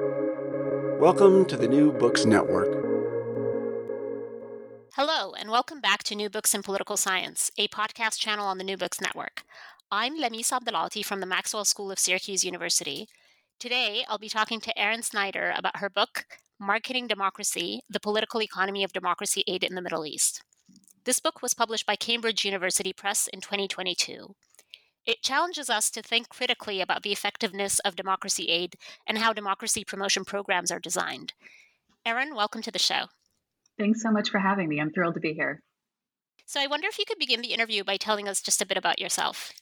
Welcome to the New Books Network. Hello, and welcome back to New Books in Political Science, a podcast channel on the New Books Network. I'm Lamis Abdelaaty from the Maxwell School of Syracuse University. Today, I'll be talking to Erin Snider about her book, Marketing Democracy The Political Economy of Democracy Aid in the Middle East. This book was published by Cambridge University Press in 2022. It challenges us to think critically about the effectiveness of democracy aid and how democracy promotion programs are designed. Erin, welcome to the show. Thanks so much for having me. I'm thrilled to be here. So, I wonder if you could begin the interview by telling us just a bit about yourself.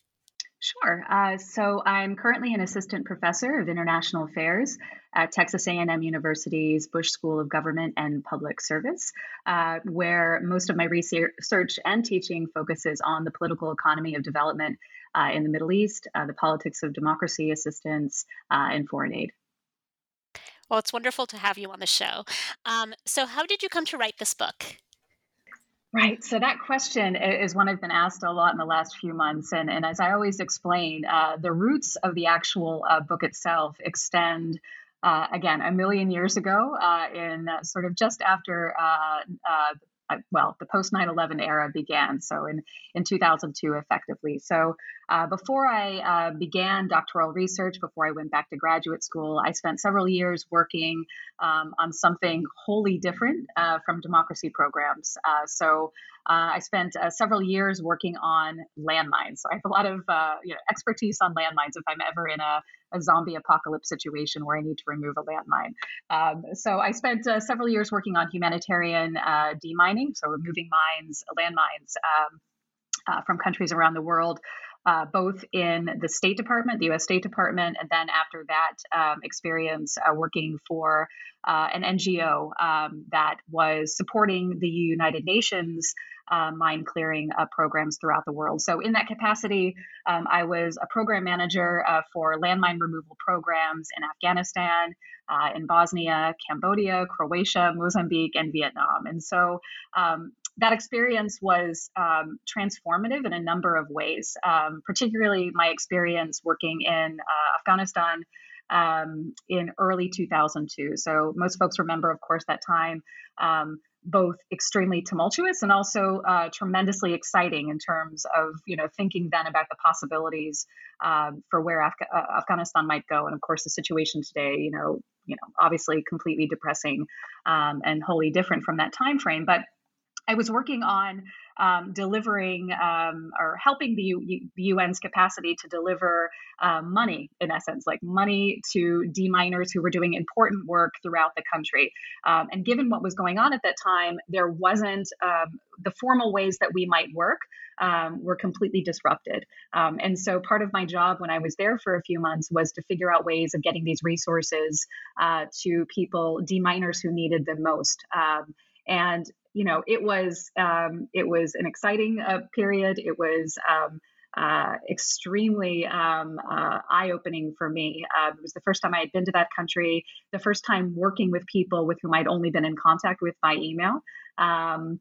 Sure. Uh, so I'm currently an assistant professor of international affairs at Texas A&M University's Bush School of Government and Public Service, uh, where most of my research and teaching focuses on the political economy of development uh, in the Middle East, uh, the politics of democracy assistance, uh, and foreign aid. Well, it's wonderful to have you on the show. Um, so, how did you come to write this book? Right. So that question is one I've been asked a lot in the last few months. And, and as I always explain, uh, the roots of the actual uh, book itself extend, uh, again, a million years ago, uh, in sort of just after uh, uh, well, the post 9 11 era began, so in, in 2002, effectively. So uh, before I uh, began doctoral research, before I went back to graduate school, I spent several years working um, on something wholly different uh, from democracy programs. Uh, so uh, I spent uh, several years working on landmines. So I have a lot of you know, expertise on landmines if I'm ever in a, a, zombie apocalypse situation where I need to remove a landmine. Um, so I spent several years working on humanitarian demining, so removing mines, landmines. Um, uh, from countries around the world uh, both in the State Department, the U.S. State Department, and then after that um, experience uh, working for uh, an NGO um, that was supporting the United Nations uh, mine clearing uh, programs throughout the world. So, in that capacity, um, I was a program manager uh, for landmine removal programs in Afghanistan, in Bosnia, Cambodia, Croatia, Mozambique, and Vietnam. And so, um, that experience was um, transformative in a number of ways, um, particularly my experience working in uh, Afghanistan um, in early 2002. So, most folks remember, of course, that time um, both extremely tumultuous and also uh, tremendously exciting in terms of you know thinking then about the possibilities um, for where Af- uh, Afghanistan might go, and of course the situation today, you know, you know, obviously completely depressing um, and wholly different from that time frame, but I was working on um, delivering um, or helping the, U- the, UN's capacity to deliver uh, money, in essence, like money to deminers who were doing important work throughout the country. Um, and given what was going on at that time, there wasn't um, the formal ways that we might work. Um, were completely disrupted. And so, part of my job when I was there for a few months was to figure out ways of getting these resources uh, to people, deminers who needed them most. Um, and you know, it was um, it was an exciting uh, period. It was um, uh, extremely um, uh, eye opening for me. Uh, it was the first time I had been to that country, the first time working with people with whom I'd only been in contact with by email. Um,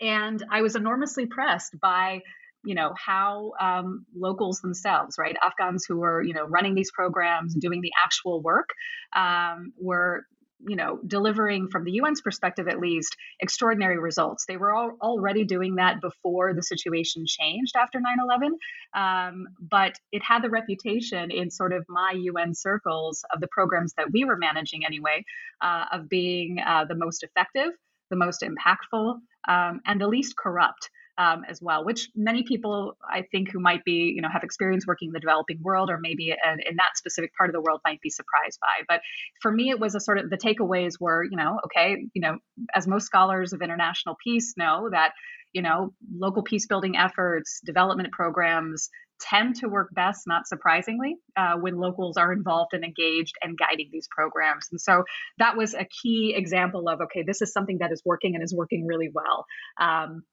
and I was enormously pressed by you know how um, locals themselves right afghans who were you know running these programs and doing the actual work um, were you know, delivering from the UN's perspective at least extraordinary results. They were all, already doing that before the situation changed after 9 11, um, but it had the reputation in sort of my UN circles of the programs that we were managing anyway, uh, of being uh, the most effective, the most impactful, um, and the least corrupt um, as well, which many people I think who might be, you know, have experience working in the developing world or maybe in, in that specific part of the world might be surprised by. But for me, it was a sort of the takeaways were, you know, okay, you know, as most scholars of international peace know that, you know, local peace building efforts, development programs tend to work best, not surprisingly, uh, when locals are involved and engaged and guiding these programs. And so that was a key example of okay, this is something that is working and is working really well. Um,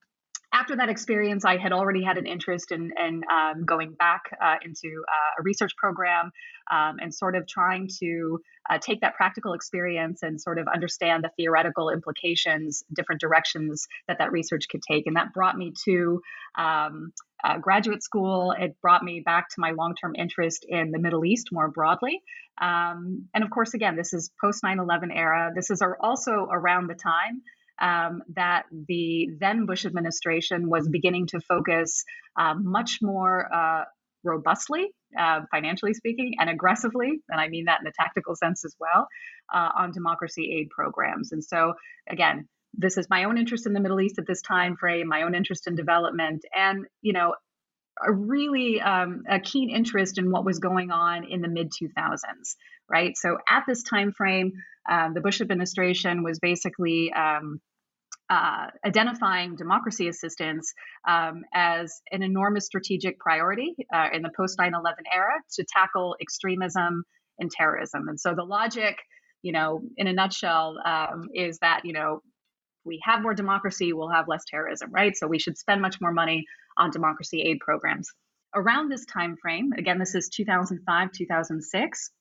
after that experience, I had already had an interest in, in um, going back uh, into uh, a research program um, and sort of trying to uh, take that practical experience and sort of understand the theoretical implications, different directions that that research could take. And that brought me to um, uh, graduate school, it brought me back to my long term interest in the Middle East more broadly. Um, and of course, again, this is post 9 11 era. This is also around the time um, that the then Bush administration was beginning to focus uh, much more uh, robustly, uh, financially speaking, and aggressively, and I mean that in the tactical sense as well, uh, on democracy aid programs. And so, again, this is my own interest in the Middle East at this time frame, my own interest in development, and you know, a really um, a keen interest in what was going on in the mid 2000s. Right. So at this time frame, um, the Bush administration was basically um, uh, identifying democracy assistance um, as an enormous strategic priority uh, in the post 9 11 era to tackle extremism and terrorism. And so the logic, you know, in a nutshell, um, is that, you know, we have more democracy, we'll have less terrorism, right? So we should spend much more money on democracy aid programs. Around this time frame, again, this is 2005, 2006.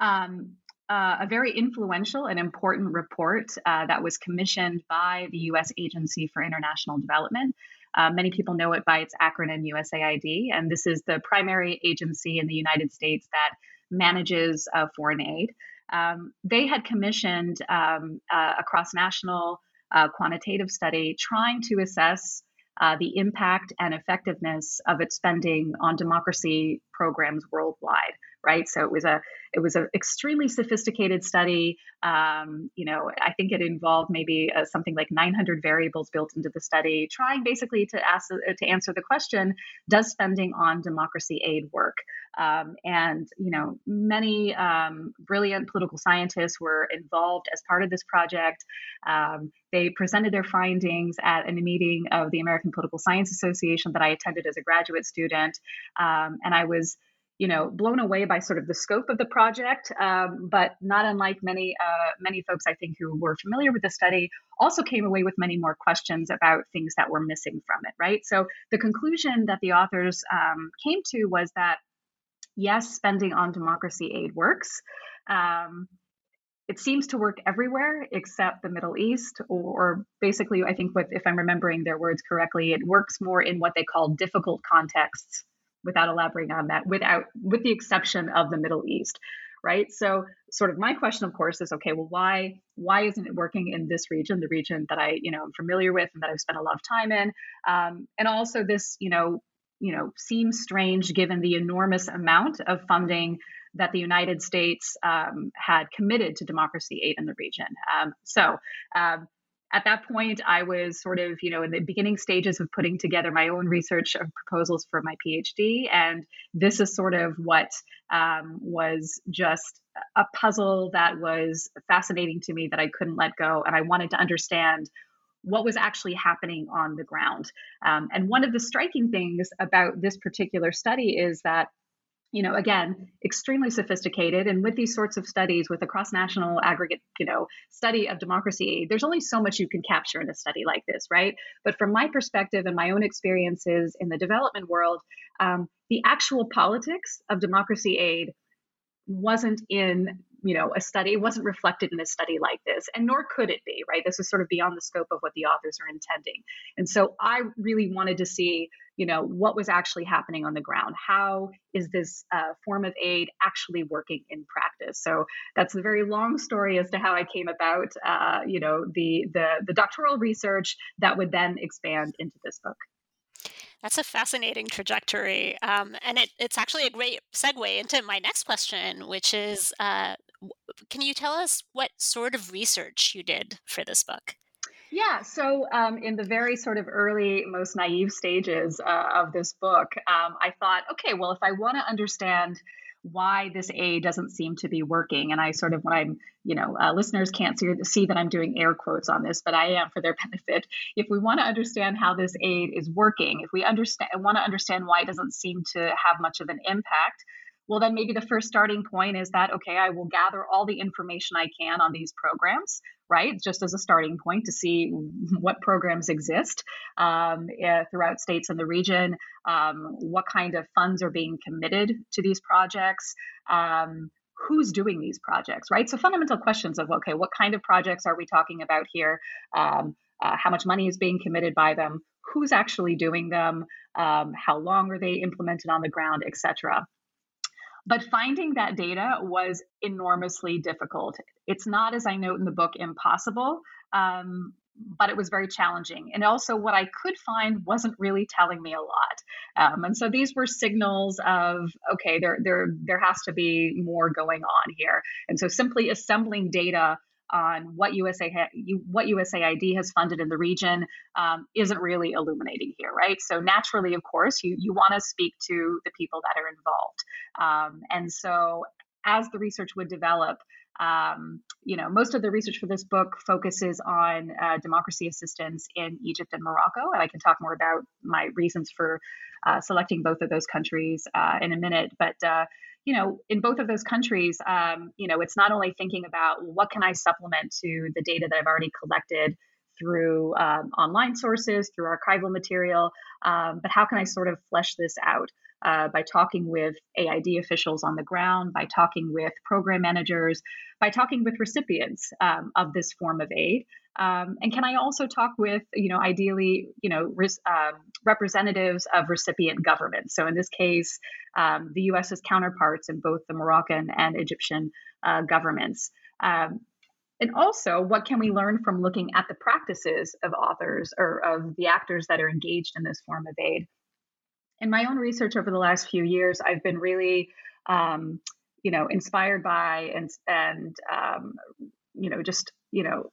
Um, uh, a very influential and important report uh, that was commissioned by the U.S. Agency for International Development. Uh, many people know it by its acronym USAID, and this is the primary agency in the United States that manages uh, foreign aid. Um, they had commissioned um, uh, a cross national uh, quantitative study trying to assess the impact and effectiveness of its spending on democracy programs worldwide right? So it was a it was an extremely sophisticated study. Um, you know, I think it involved maybe uh, something like 900 variables built into the study, trying basically to ask uh, to answer the question: Does spending on democracy aid work? Um, and you know, many um, brilliant political scientists were involved as part of this project. Um, they presented their findings at a meeting of the American Political Science Association that I attended as a graduate student, um, and I was you know blown away by sort of the scope of the project um, but not unlike many uh, many folks i think who were familiar with the study also came away with many more questions about things that were missing from it right? So the conclusion that the authors um, came to was that yes spending on democracy aid works. Um, it seems to work everywhere except the Middle East, or, basically, I think, what, if I'm remembering their words correctly, it works more in what they call difficult contexts without elaborating on that, without with the exception of the Middle East, right? So, sort of my question, of course, is okay. Well, why why isn't it working in this region, the region that I you know am familiar with and that I've spent a lot of time in, um, and also this you know you know seems strange given the enormous amount of funding that the United States um, had committed to democracy aid in the region. Um, so, um, at that point, I was sort of, you know, in the beginning stages of putting together my own research of proposals for my PhD. And this is sort of what um, was just a puzzle that was fascinating to me that I couldn't let go. And I wanted to understand what was actually happening on the ground. Um, and one of the striking things about this particular study is that you know, again, extremely sophisticated. And with these sorts of studies, with a cross-national aggregate, you know, study of democracy, there's only so much you can capture in a study like this, right? But from my perspective and my own experiences in the development world, um, the actual politics of democracy aid wasn't in you know a study wasn't reflected in a study like this and nor could it be right? This is sort of beyond the scope of what the authors are intending. And so i really wanted to see you know what was actually happening on the ground. How is this uh, form of aid actually working in practice? So that's a very long story as to how i came about uh, you know the, the the doctoral research that would then expand into this book. That's a fascinating trajectory. Um, and it, it's actually a great segue into my next question, which is uh, can you tell us what sort of research you did for this book? Yeah, so um, in the very sort of early, most naive stages uh, of this book, um, I thought, okay, well, if I want to understand why this aid doesn't seem to be working. And I sort of, when I'm, you know, uh, listeners can't see, see that I'm doing air quotes on this, but I am for their benefit. If we want to understand how this aid is working, if we understand want to understand why it doesn't seem to have much of an impact, well, then maybe the first starting point is that, okay, I will gather all the information I can on these programs, right? Just as a starting point to see what programs exist um, uh, throughout states in the region, um, what kind of funds are being committed to these projects. Um, who's doing these projects, right? So fundamental questions of okay, what kind of projects are we talking about here? Um, uh, how much money is being committed by them, who's actually doing them, um, how long are they implemented on the ground, etc. But finding that data was enormously difficult. It's not, as I note in the book, impossible, um, but it was very challenging. And also, what I could find wasn't really telling me a lot. Um, and so these were signals of okay, there there there has to be more going on here. And so simply assembling data on what USA what USAID has funded in the region um, isn't really illuminating here, right? So naturally, of course, you you want to speak to the people that are involved, um, and so as the research would develop. Um, you know, most of the research for this book focuses on uh, democracy assistance in Egypt and Morocco, and I can talk more about my reasons for uh, selecting both of those countries uh, in a minute. But uh, you know, in both of those countries, um, you know, it's not only thinking about what can I supplement to the data that I've already collected through um, online sources, through archival material, um, but how can I sort of flesh this out uh, by talking with AID officials on the ground, by talking with program managers, by talking with recipients um, of this form of aid, um, and can I also talk with, you know, ideally, you know, um, representatives of recipient governments? So in this case, um, the U.S.'s counterparts in both the Moroccan and Egyptian uh, governments. Um, and also, what can we learn from looking at the practices of authors or of the actors that are engaged in this form of aid? In my own research over the last few years, I've been really, um, you know, inspired by and and um, you know just you know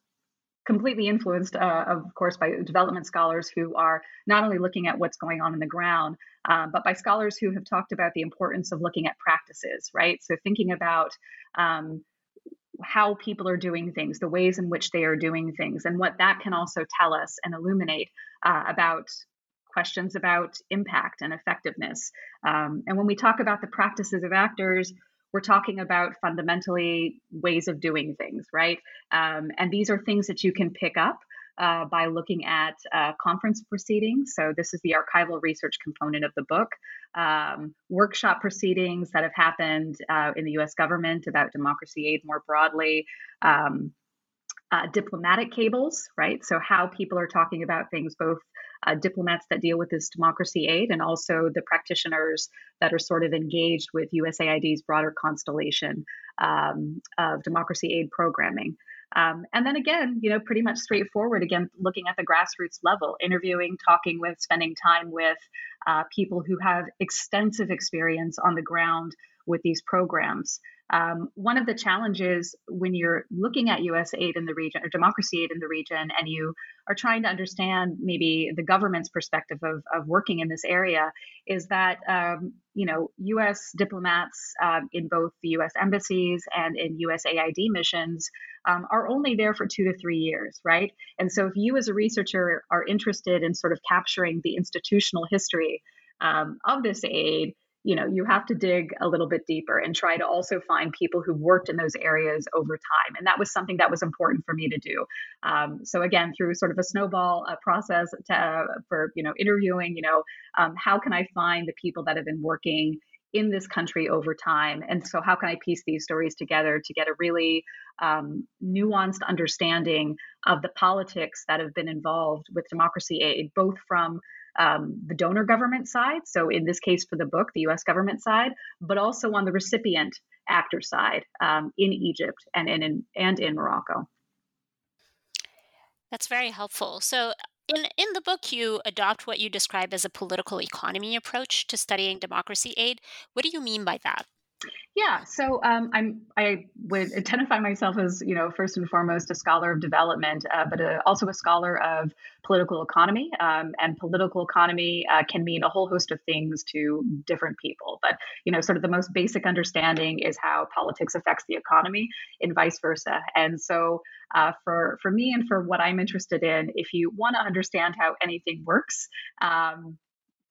completely influenced, uh, of course, by development scholars who are not only looking at what's going on in the ground, um, but by scholars who have talked about the importance of looking at practices, right? So thinking about um, how people are doing things, the ways in which they are doing things, and what that can also tell us and illuminate uh, about questions about impact and effectiveness. Um, and when we talk about the practices of actors, we're talking about fundamentally ways of doing things, right? Um, and these are things that you can pick up uh, by looking at uh, conference proceedings. So, this is the archival research component of the book. Um, workshop proceedings that have happened uh, in the US government about democracy aid more broadly. Um, uh, diplomatic cables, right? So, how people are talking about things both uh, diplomats that deal with this democracy aid and also the practitioners that are sort of engaged with USAID's broader constellation um, of democracy aid programming. Um, and then again, you know, pretty much straightforward, again, looking at the grassroots level, interviewing, talking with, spending time with uh, people who have extensive experience on the ground with these programs. Um, one of the challenges when you're looking at US aid in the region or democracy aid in the region, and you are trying to understand maybe the government's perspective of, of working in this area, is that um, you know US diplomats um, in both the US embassies and in USAID missions um, are only there for two to three years, right? And so if you as a researcher are interested in sort of capturing the institutional history um, of this aid, you know you have to dig a little bit deeper and try to also find people who've worked in those areas over time and that was something that was important for me to do. Um, so again through sort of a snowball uh, process to, uh, for you know interviewing you know um, how can i find the people that have been working in this country over time and so how can i piece these stories together to get a really um, nuanced understanding of the politics that have been involved with democracy aid both from um, the donor government side. So, in this case, for the book, the US government side, but also on the recipient actor side um, in Egypt and in, and in Morocco. That's very helpful. So, in, in the book, you adopt what you describe as a political economy approach to studying democracy aid. What do you mean by that? Yeah, so um, I'm I would identify myself as you know first and foremost a scholar of development, uh, but a, uh, also a scholar of political economy. Um, and political economy uh, can mean a whole host of things to different people. But you know, sort of the most basic understanding is how politics affects the economy, and vice versa. And so uh, for for me and for what I'm interested in, if you want to understand how anything works. Um,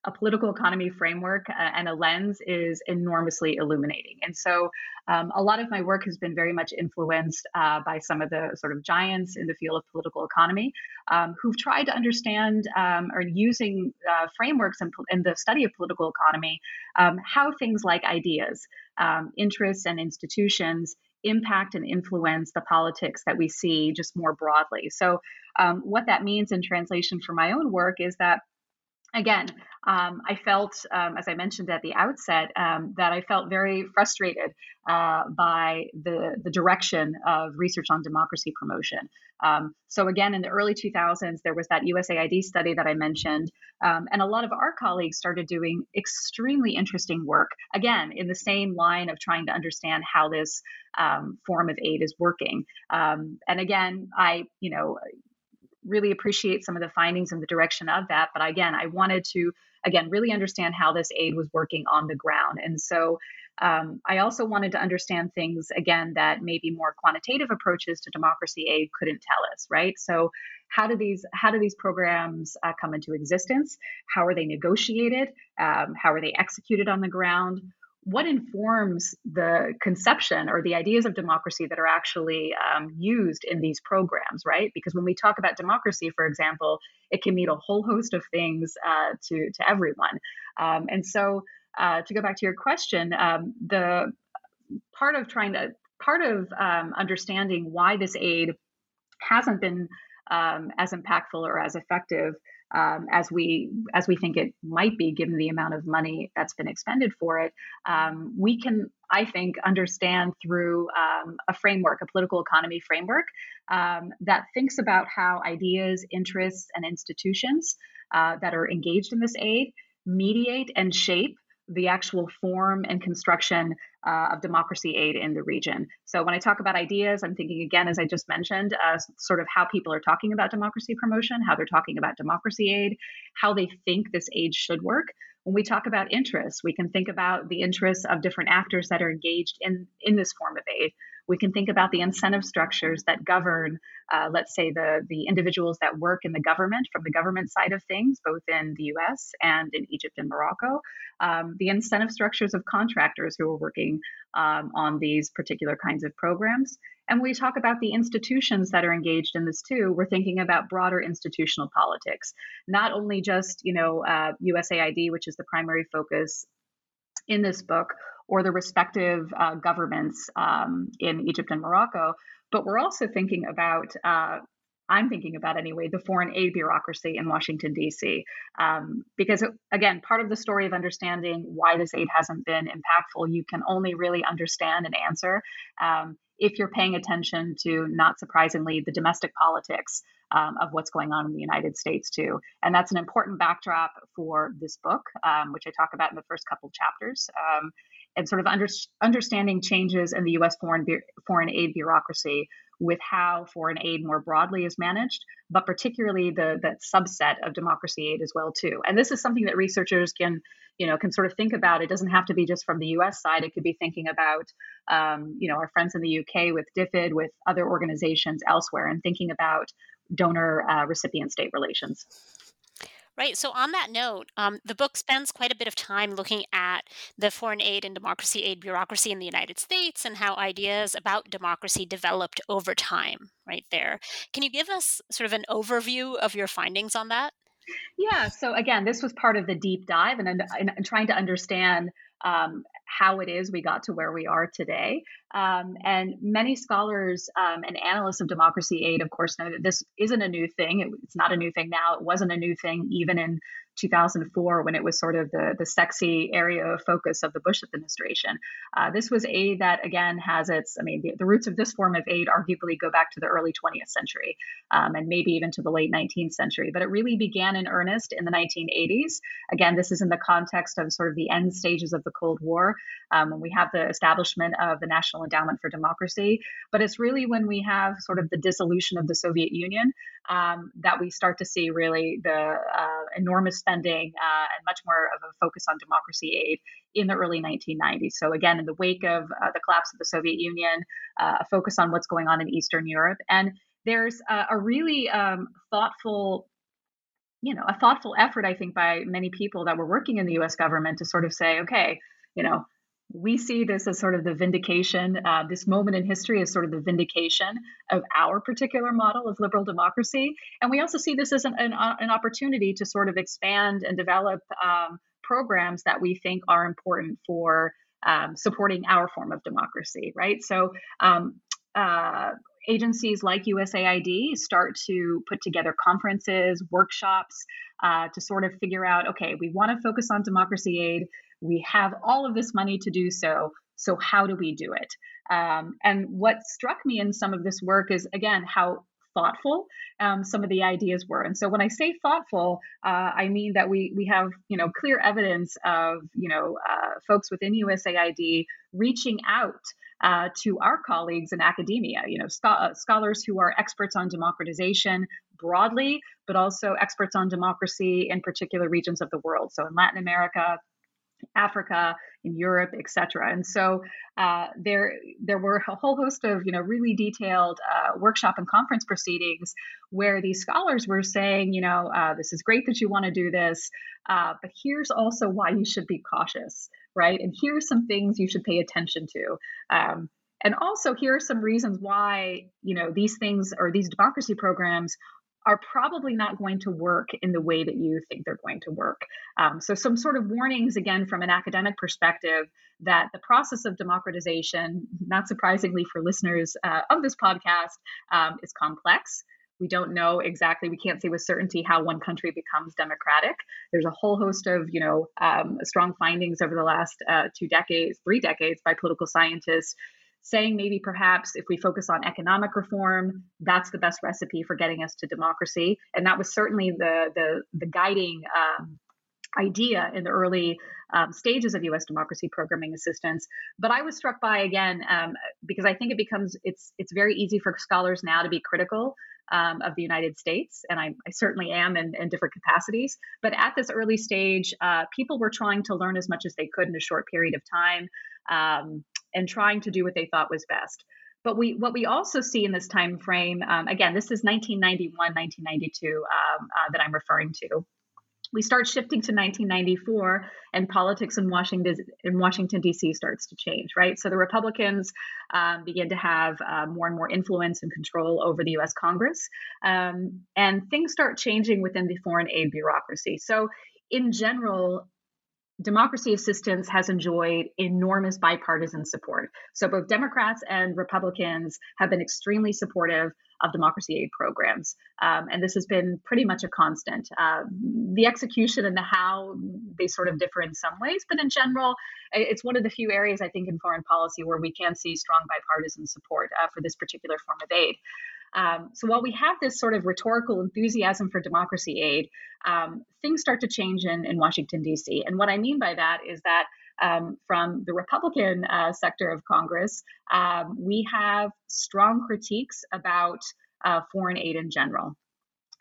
a political economy framework uh, and a lens is enormously illuminating. And so, um, a lot of my work has been very much influenced uh, by some of the sort of giants in the field of political economy um, who've tried to understand um, or using uh, frameworks in, in, the study of political economy um, how things like ideas, um, interests, and institutions impact and influence the politics that we see just more broadly. So, um, what that means in translation for my own work is that again, um, I felt, um, as I mentioned at the outset, um, that I felt very frustrated uh, by the, the direction of research on democracy promotion. Um, so, again, in the early 2000s, there was that USAID study that I mentioned, um, and a lot of our colleagues started doing extremely interesting work, again, in the same line of trying to understand how this um, form of aid is working. and again, I, you know, really appreciate some of the findings and the direction of that. But again, I wanted to, again, really understand how this aid was working on the ground. And so um, I also wanted to understand things, again, that maybe more quantitative approaches to democracy aid couldn't tell us, right? So how do these how do these programs uh, come into existence how are they negotiated um, how are they executed on the ground what informs the conception or the ideas of democracy that are actually um, used in these programs, right? Because when we talk about democracy, for example, it can mean a whole host of things uh, to to everyone. Um, and so, uh, to go back to your question, um, the part of trying to part of um, understanding why this aid hasn't been um, as impactful or as effective um, as we as we think it might be, given the amount of money that's been expended for it. Um, we can, I think, understand through um, a framework, a political economy framework um, that thinks about how ideas, interests, and institutions uh, that are engaged in this aid mediate and shape the actual form and construction uh, of democracy aid in the region. So when I talk about ideas, I'm thinking again, as I just mentioned, uh, sort of how people are talking about democracy promotion, how they're talking about democracy aid, how they think this aid should work. When we talk about interests, we can think about the interests of different actors that are engaged in, in this form of aid. We can think about the incentive structures that govern, uh, let's say, the, the individuals that work in the government from the government side of things, both in the US and in Egypt and Morocco, um, the incentive structures of contractors who are working um, on these particular kinds of programs. And we talk about the institutions that are engaged in this too. We're thinking about broader institutional politics, not only just, you know, uh, USAID, which is the primary focus in this book, or the respective uh, governments um, in Egypt and Morocco. But we're also thinking about, uh, I'm thinking about anyway, the foreign aid bureaucracy in Washington, D.C. Um, because, again, part of the story of understanding why this aid hasn't been impactful, you can only really understand and answer um, if you're paying attention to, not surprisingly, the domestic politics um, of what's going on in the United States too. And that's an important backdrop for this book, um, which I talk about in the first couple chapters. Um, and sort of under, understanding changes in the U.S. foreign foreign aid bureaucracy with how foreign aid more broadly is managed, but particularly the that subset of democracy aid as well too. And this is something that researchers can you know can sort of think about. It doesn't have to be just from the U.S. side. It could be thinking about um, you know our friends in the U.K. with DFID, with other organizations elsewhere, and thinking about donor uh, recipient state relations. Right. So, on that note, um, the book spends quite a bit of time looking at the foreign aid and democracy aid bureaucracy in the United States and how ideas about democracy developed over time, right there. Can you give us sort of an overview of your findings on that? Yeah. So, again, this was part of the deep dive and, and, and trying to understand um, how it is we got to where we are today. Um, and many scholars um, and analysts of democracy aid, of course, know that this isn't a new thing. It, it's not a new thing now. It wasn't a new thing even in 2004 when it was sort of the, the sexy area of focus of the Bush administration. Uh, this was aid that, again, has its, I mean, the, the, roots of this form of aid arguably go back to the early 20th century um, and maybe even to the late 19th century. But it really began in earnest in the 1980s. Again, this is in the context of sort of the end stages of the Cold War um, when we have the establishment of the National Endowment for Democracy. But it's really when we have sort of the dissolution of the Soviet Union um, that we start to see really the uh, enormous spending uh, and much more of a focus on democracy aid in the early 1990s. So, again, in the wake of uh, the collapse of the Soviet Union, uh, a focus on what's going on in Eastern Europe. And there's a, a really um, thoughtful you know, a thoughtful effort, I think, by many people that were working in the US government to sort of say, okay, you know, we see this as sort of the vindication. Uh, this moment in history is sort of the vindication of our particular model of liberal democracy. And we also see this as an, an, uh, an opportunity to sort of expand and develop um, programs that we think are important for um, supporting our form of democracy, right? So um, uh, agencies like USAID start to put together conferences, workshops uh, to sort of figure out okay, we want to focus on democracy aid. We have all of this money to do so. So, how do we do it? Um, and what struck me in some of this work is, again, how thoughtful um, some of the ideas were. And so when I say thoughtful, uh, I mean that we we have you know clear evidence of you know uh, folks within USAID reaching out uh, to our colleagues in academia, you know, scho- uh, scholars who are experts on democratization broadly, but also experts on democracy in particular regions of the world. So in Latin America, Africa, in Europe, et cetera. And so uh, there, there were a whole host of, you know, really detailed uh, workshop and conference proceedings where these scholars were saying, you know, uh, this is great that you want to do this, uh, but here's also why you should be cautious, right? And here's some things you should pay attention to. Um, and also, here are some reasons why, you know, these things or these democracy programs are probably not going to work in the way that you think they're going to work. Um, so, some sort of warnings again from an academic perspective that the process of democratization, not surprisingly for listeners uh, of this podcast, um, is complex. We don't know exactly. We can't say with certainty how one country becomes democratic. There's a whole host of, you know, um, strong findings over the last uh, two decades, three decades, by political scientists saying maybe perhaps if we focus on economic reform, that's the best recipe for getting us to democracy. And that was certainly the the, the guiding um, idea in the early um, stages of U.S. democracy programming assistance. But I was struck by again um, because I think it becomes it's it's very easy for scholars now to be critical um, of the United States, and I, I certainly am in, in, different capacities. But at this early stage, uh, people were trying to learn as much as they could in a short period of time. Um, and trying to do what they thought was best. But we, what we also see in this time frame, um, again, this is 1991, 1992 um, uh, that I'm referring to. We start shifting to 1994, and politics in Washington in Washington D.C. starts to change. Right, so the Republicans um, begin to have uh, more and more influence and control over the U.S. Congress, um, and things start changing within the foreign aid bureaucracy. So, in general, democracy assistance has enjoyed enormous bipartisan support. So both Democrats and Republicans have been extremely supportive of democracy aid programs. Um, and this has been pretty much a constant. Uh, the execution and the how, they sort of differ in some ways, but in general, it's one of the few areas I think in foreign policy where we can see strong bipartisan support uh, for this particular form of aid. Um, so while we have this sort of rhetorical enthusiasm for democracy aid, um, things start to change in, in Washington, D.C. And what I mean by that is that um, from the Republican uh, sector of Congress, um, we have strong critiques about uh, foreign aid in general.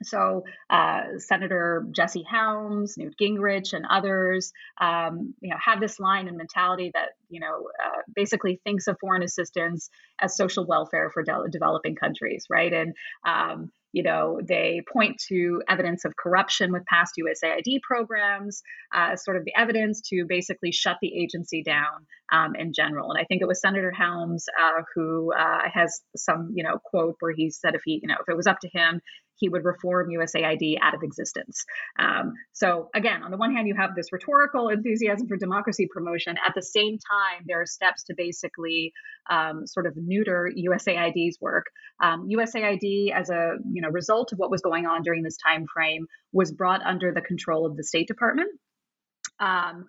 So, uh, Senator Jesse Helms, Newt Gingrich, and others, um, you know, have this line and mentality that you know uh, basically thinks of foreign assistance as social welfare for de- developing countries, right? And um, you know, they point to evidence of corruption with past USAID programs uh, sort of the evidence to basically shut the agency down um, in general. And I think it was Senator Helms uh, who uh, has some, you know, quote where he said if he, you know, if it was up to him, he would reform USAID out of existence. Um, so, again, on the one hand, you have this rhetorical enthusiasm for democracy promotion. At the same time, there are steps to basically um, sort of neuter USAID's work. Um, USAID, as a you know result of what was going on during this time frame, was brought under the control of the State Department. Um,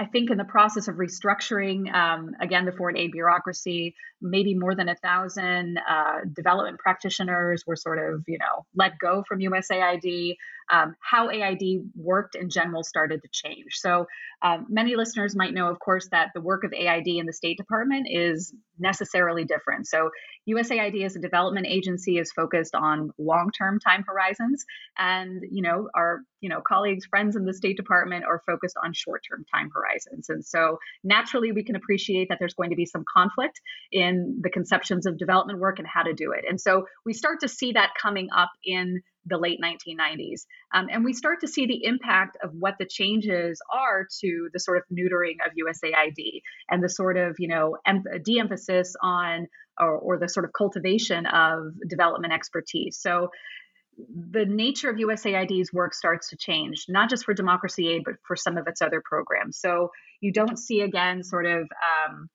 I think in the process of restructuring, um, again, the foreign aid bureaucracy, maybe more than a thousand uh, development practitioners were sort of, you know, let go from USAID. Um, how AID worked in general started to change. So um, many listeners might know, of course, that the work of AID in the State Department is necessarily different. So USAID as a development agency is focused on long-term time horizons, and you know our you know colleagues, friends in the State Department are focused on short-term time horizons. And so naturally, we can appreciate that there's going to be some conflict in the conceptions of development work and how to do it. And so we start to see that coming up in the late 1990s. Um, and we start to see the impact of what the changes are to the sort of neutering of USAID and the sort of, you know, em- de-emphasis on or, or the sort of cultivation of development expertise. So the nature of USAID's work starts to change, not just for democracy aid, but for some of its other programs. So you don't see again sort of um,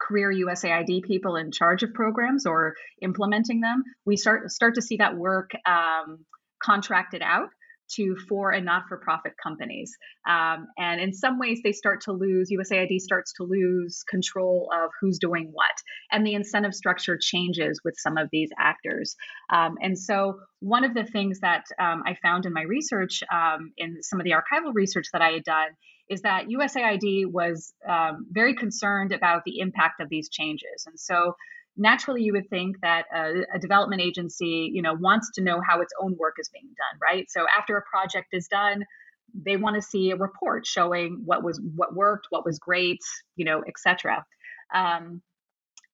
career USAID people in charge of programs or implementing them. We start start to see that work um, contracted out to for and not for profit companies. Um, and in some ways, they start to lose, USAID starts to lose control of who's doing what. And the incentive structure changes with some of these actors. Um, and so, one of the things that um, I found in my research, um, in some of the archival research that I had done, is that USAID was um, very concerned about the impact of these changes. And so, naturally you would think that a, a, development agency you know wants to know how its own work is being done right? So after a project is done they want to see a report showing what was what worked what was great you know etc um,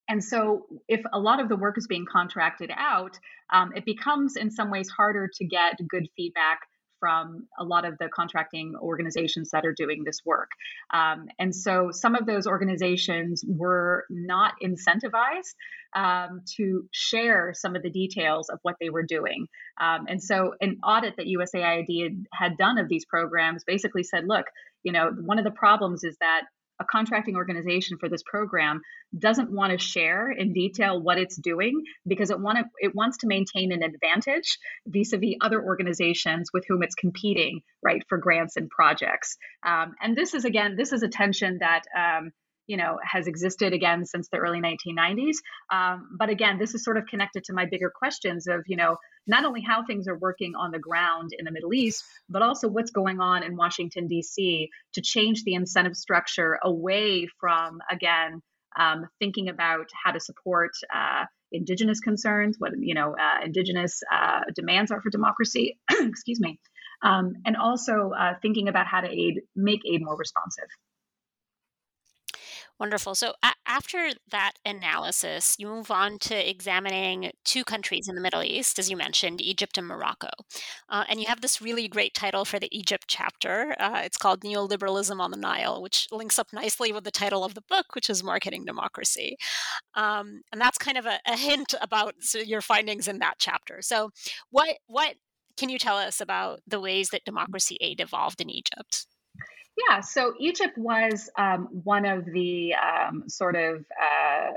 and so if a lot of the work is being contracted out um, it becomes in some ways harder to get good feedback from a lot of the contracting organizations that are doing this work. Um, and so some of those organizations were not incentivized um, to share some of the details of what they were doing. Um, and so an audit that USAID had, had done of these programs basically said, look, you know, one of the problems is that a contracting organization for this program doesn't want to share in detail what it's doing because it want to, it wants to maintain an advantage vis-a-vis other organizations with whom it's competing right for grants and projects. Um, and this is again this is a tension that um, you know has existed again since the early 1990s um, but again this is sort of connected to my bigger questions of you know not only how things are working on the ground in the middle east but also what's going on in washington d.c to change the incentive structure away from again um, thinking about how to support uh, indigenous concerns what you know uh, indigenous uh, demands are for democracy excuse me um, and also uh, thinking about how to aid make aid more responsive Wonderful. So a- after that analysis, you move on to examining two countries in the Middle East, as you mentioned, Egypt and Morocco. Uh, and you have this really great title for the Egypt chapter. Uh, it's called Neoliberalism on the Nile, which links up nicely with the title of the book, which is Marketing Democracy. Um, and that's kind of a, a hint about your findings in that chapter. So, what what can you tell us about the ways that democracy aid evolved in Egypt? Yeah, so Egypt was um, one of the um, sort of uh,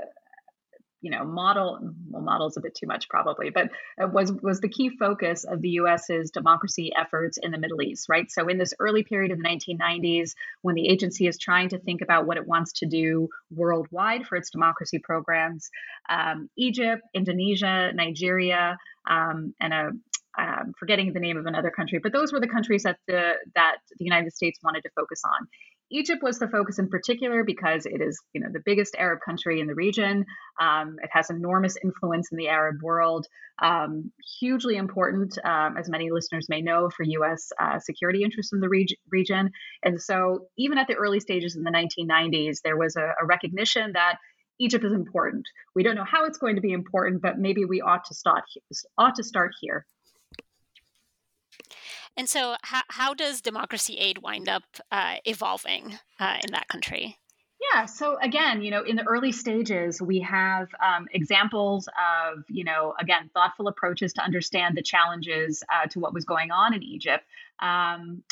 you know model well models a bit too much probably but was was the key focus of the US's democracy efforts in the Middle East right? So in this early period of the 1990s when the agency is trying to think about what it wants to do worldwide for its democracy programs um, Egypt Indonesia Nigeria um, and a um, forgetting the name of another country, but those were the countries that the that the United States wanted to focus on. Egypt was the focus in particular because it is, you know, the biggest Arab country in the region. Um, it has enormous influence in the Arab world. Um, hugely important, um, as many listeners may know, for U.S. Uh, security interests in the reg- region. And so, even at the early stages in the 1990s, there was a, a recognition that Egypt is important. We don't know how it's going to be important, but maybe we ought to start ought to start here. And so, how, how does democracy aid wind up uh, evolving uh, in that country? Yeah. So again, you know, in the early stages, we have um, examples of, you know, again, thoughtful approaches to understand the challenges uh, to what was going on in Egypt. Um,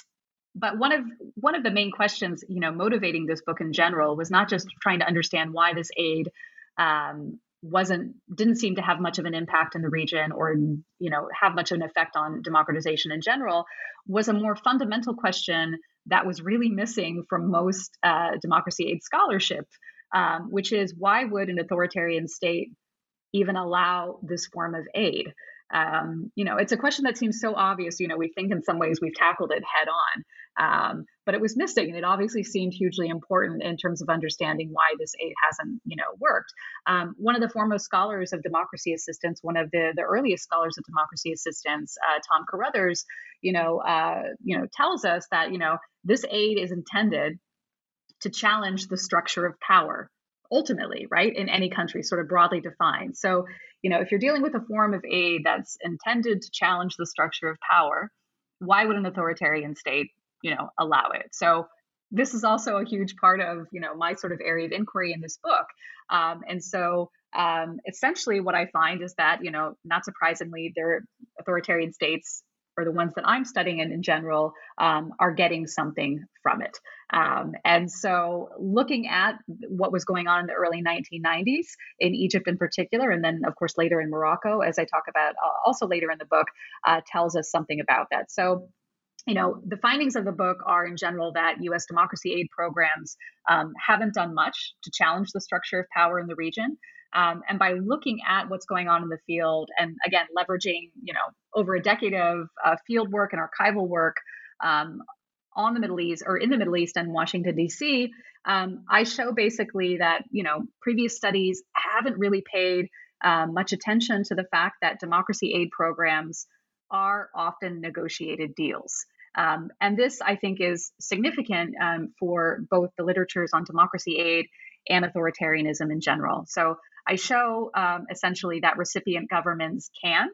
but one of one of the main questions, you know, motivating this book in general was not just trying to understand why this aid um, wasn't didn't seem to have much of an impact in the region or you know have much of an effect on democratization in general was a more fundamental question that was really missing from most uh, democracy aid scholarship um, which is why would an authoritarian state even allow this form of aid? Um, you know it's a question that seems so obvious you know we think in some ways we've tackled it head on um, but it was missing and it obviously seemed hugely important in terms of understanding why this aid hasn't you know worked. Um, one of the foremost scholars of democracy assistance one of the the earliest scholars of democracy assistance uh, tom Carothers, you know uh, you know tells us that you know this aid is intended to challenge the structure of power ultimately right in any country sort of broadly defined. So you know if you're dealing with a form of aid that's intended to challenge the structure of power why would an authoritarian state you know allow it so this is also a huge part of you know my sort of area of inquiry in this book um, and so um, essentially what i find is that you know not surprisingly their authoritarian states or the ones that I'm studying in, in general um, are getting something from it. Um, and so, looking at what was going on in the early 1990s in Egypt in particular, and then, of course, later in Morocco, as I talk about uh, also later in the book, uh, tells us something about that. So, you know, the findings of the book are in general that U.S. democracy aid programs um, haven't done much to challenge the structure of power in the region. Um, and by looking at what's going on in the field, and again leveraging, you know, over a decade of uh, field work and archival work um, on the Middle East or in the Middle East and Washington D.C., um, I show basically that you know previous studies haven't really paid uh, much attention to the fact that democracy aid programs are often negotiated deals. Um, and this, I think, is significant um, for both the literatures on democracy aid and authoritarianism in general. So I show um, essentially that recipient governments can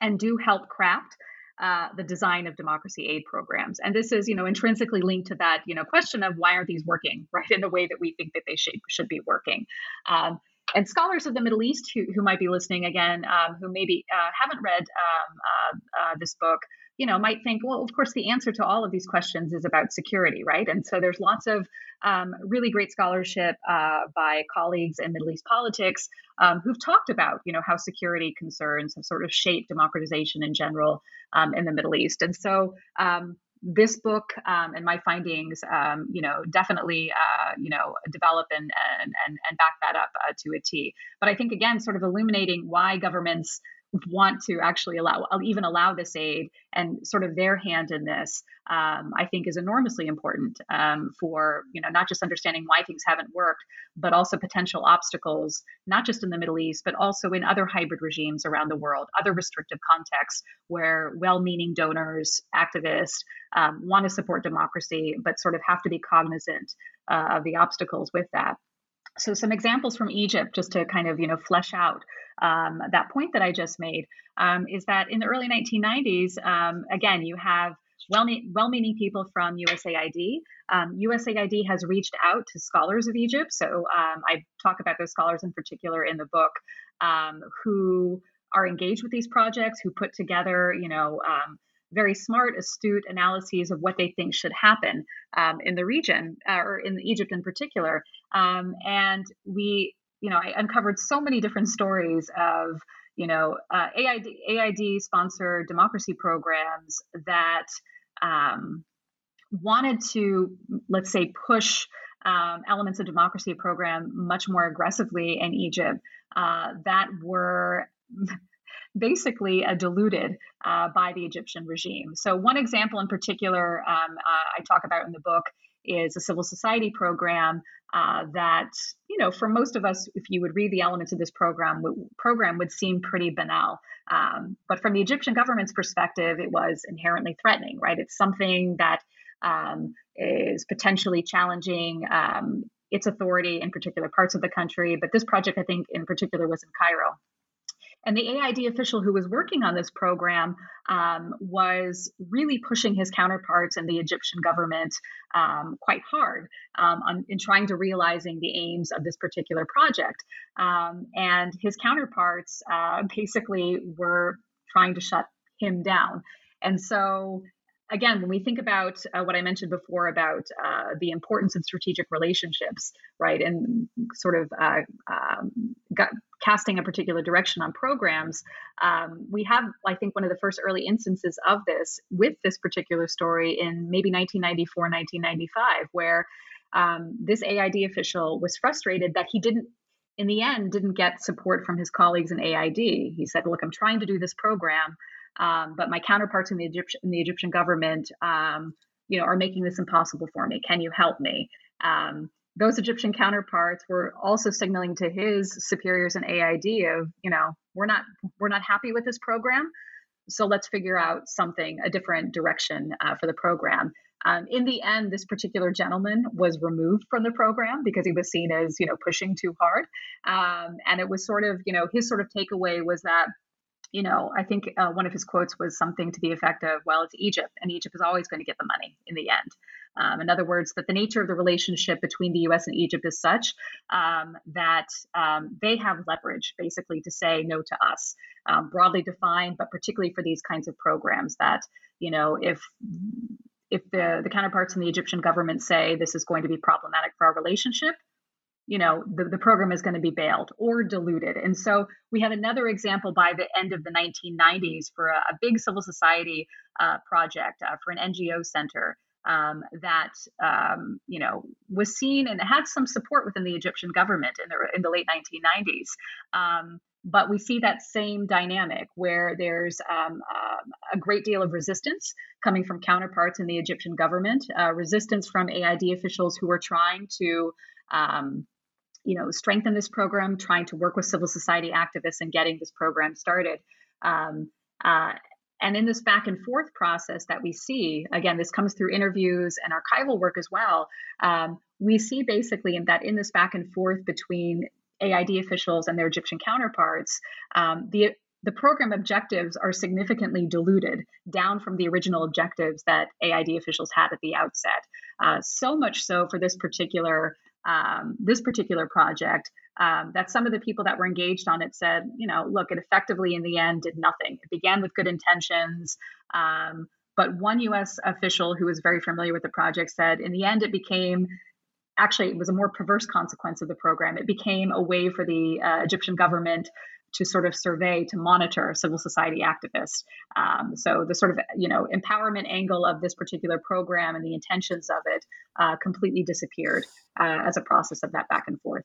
and do help craft uh, the design of democracy aid programs. And this is, you know, intrinsically linked to that, you know, question of why aren't these working, right, in the way that we think that they should, should be working. Um, and scholars of the Middle East who, who might be listening again, um, who maybe uh, haven't read um, uh, uh, this book, you know, might think, well, of course, the answer to all of these questions is about security, right? And so there's lots of um, really great scholarship uh, by colleagues in Middle East politics um, who've talked about, you know, how security concerns have sort of shaped democratization in general um, in the Middle East. And so um, this book um, and my findings, um, you know, definitely, uh, you know, develop and, and, and, and back that up uh, to a T. But I think, again, sort of illuminating why governments want to actually allow even allow this aid and sort of their hand in this um, i think is enormously important um, for you know not just understanding why things haven't worked but also potential obstacles not just in the middle east but also in other hybrid regimes around the world other restrictive contexts where well-meaning donors activists um, want to support democracy but sort of have to be cognizant uh, of the obstacles with that so some examples from Egypt, just to kind of you know flesh out um, that point that I just made, um, is that in the early 1990s, um, again, you have well, well-meaning people from USAID. Um, USAID has reached out to scholars of Egypt. So um, I talk about those scholars in particular in the book um, who are engaged with these projects, who put together, you know, very smart, astute analyses of what they think should happen um, in the region uh, or in Egypt in particular. Um, and we, you know, I uncovered so many different stories of, you know, uh, AID, AID sponsored democracy programs that um, wanted to, let's say, push um, elements of democracy program much more aggressively in Egypt uh, that were basically uh, diluted uh, by the Egyptian regime. So, one example in particular um, uh, I talk about in the book is a civil society program uh, that, you know, for most of us, if you would read the elements of this program, w- program would seem pretty banal. Um, but from the Egyptian government's perspective, it was inherently threatening, right? It's something that um, is potentially challenging um, its authority in particular parts of the country. But this project, I think, in particular, was in Cairo. And the AID official who was working on this program um, was really pushing his counterparts in the Egyptian government um, quite hard um, on, in trying to realizing the aims of this particular project. Um, and his counterparts uh, basically were trying to shut him down. And so again, when we think about uh, what I mentioned before about uh, the importance of strategic relationships, right, and sort of uh, um, casting a particular direction on programs, um, we have, I think, one of the first early instances of this with this particular story in maybe 1994, 1995, where um, this AID official was frustrated that he didn't in the end didn't get support from his colleagues in AID. He said, "Look, I'm trying to do this program, um, but my counterparts in the Egyptian in the Egyptian government, um, you know, are making this impossible for me. Can you help me?" Um, those Egyptian counterparts were also signaling to his superiors in AID of, you know, we're not we're not happy with this program, so let's figure out something a different direction uh, for the program. Um, in the end, this particular gentleman was removed from the program because he was seen as, you know, pushing too hard. Um, and it was sort of, you know, his sort of takeaway was that you know, I think uh, one of his quotes was something to the effect of, well, it's Egypt, and Egypt is always going to get the money in the end. Um, in other words, that the nature of the relationship between the US and Egypt is such um, that um, they have leverage basically to say no to us, um, broadly defined, but particularly for these kinds of programs that, you know, if if the, the counterparts in the Egyptian government say this is going to be problematic for our relationship, you know the, the program is going to be bailed or diluted. And so we had another example by the end of the 1990s for a, a big civil society uh, project uh, for an ngo center um, that um, you know was seen and had some support within the egyptian government in the, in the late 1990s um, but we see that same dynamic where there's um, uh, a great deal of resistance coming from counterparts in the Egyptian government, uh, resistance from AID officials who are trying to um, you know, strengthen this program, trying to work with civil society activists and getting this program started. Um, uh, and in this back and forth process that we see, again, this comes through interviews and archival work as well. Um, we see basically in that in this back and forth between AID officials and their Egyptian counterparts, um, the the program objectives are significantly diluted down from the original objectives that AID officials had at the outset. Uh, so much so for this particular um, this particular project um, that some of the people that were engaged on it said, you know, look, it effectively in the end did nothing. It began with good intentions. Um, but one US official who was very familiar with the project said, in the end, it became actually, it was a more perverse consequence of the program. It became a way for the uh, Egyptian government to sort of survey to monitor civil society activists. Um, so the sort of you know empowerment angle of this particular program and the intentions of it uh, completely disappeared uh, as a process of that back and forth.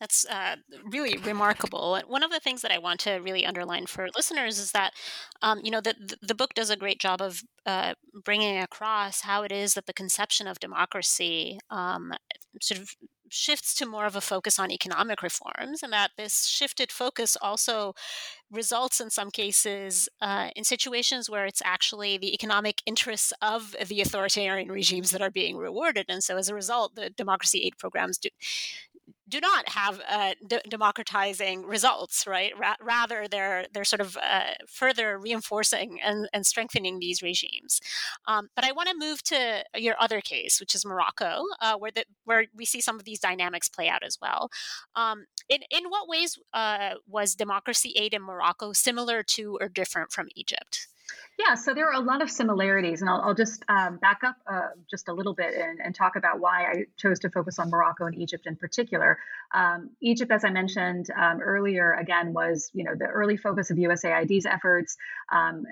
That's uh, really remarkable. One of the things that I want to really underline for listeners is that, um, you know, the, the book does a great job of uh, bringing across how it is that the conception of democracy um, sort of shifts to more of a focus on economic reforms, and that this shifted focus also results in some cases uh, in situations where it's actually the economic interests of the authoritarian regimes that are being rewarded. And so as a result, the democracy aid programs do, do not have uh, d- democratizing results, right? Ra- rather, they're they're sort of uh, further reinforcing and, and strengthening these regimes. Um, but I want to move to your other case, which is Morocco, uh, where the, where we see some of these dynamics play out as well. Um, in in what ways uh, was democracy aid in Morocco similar to or different from Egypt? Yeah, so there are a lot of similarities, and I'll, I'll just um, back up uh, just a little bit and, and, talk about why I chose to focus on Morocco and Egypt in particular. Um, Egypt, as I mentioned um, earlier, again was you know the early focus of USAID's efforts, um,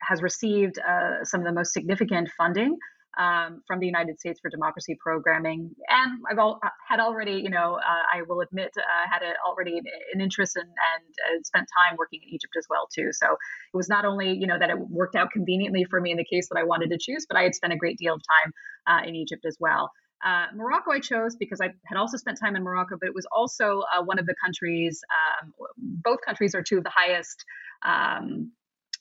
has received uh, some of the most significant funding um, from the United States for Democracy Programming. And I've all, uh, had already, you know, uh, I will admit, uh, had a, already an interest in, and uh, spent time working in Egypt as well too. So it was not only, you know, that it worked out conveniently for me in the case that I wanted to choose, but I had spent a great deal of time uh, in Egypt as well. Uh, Morocco I chose because I had also spent time in Morocco, but it was also uh, one of the countries, um, both countries are two of the highest um,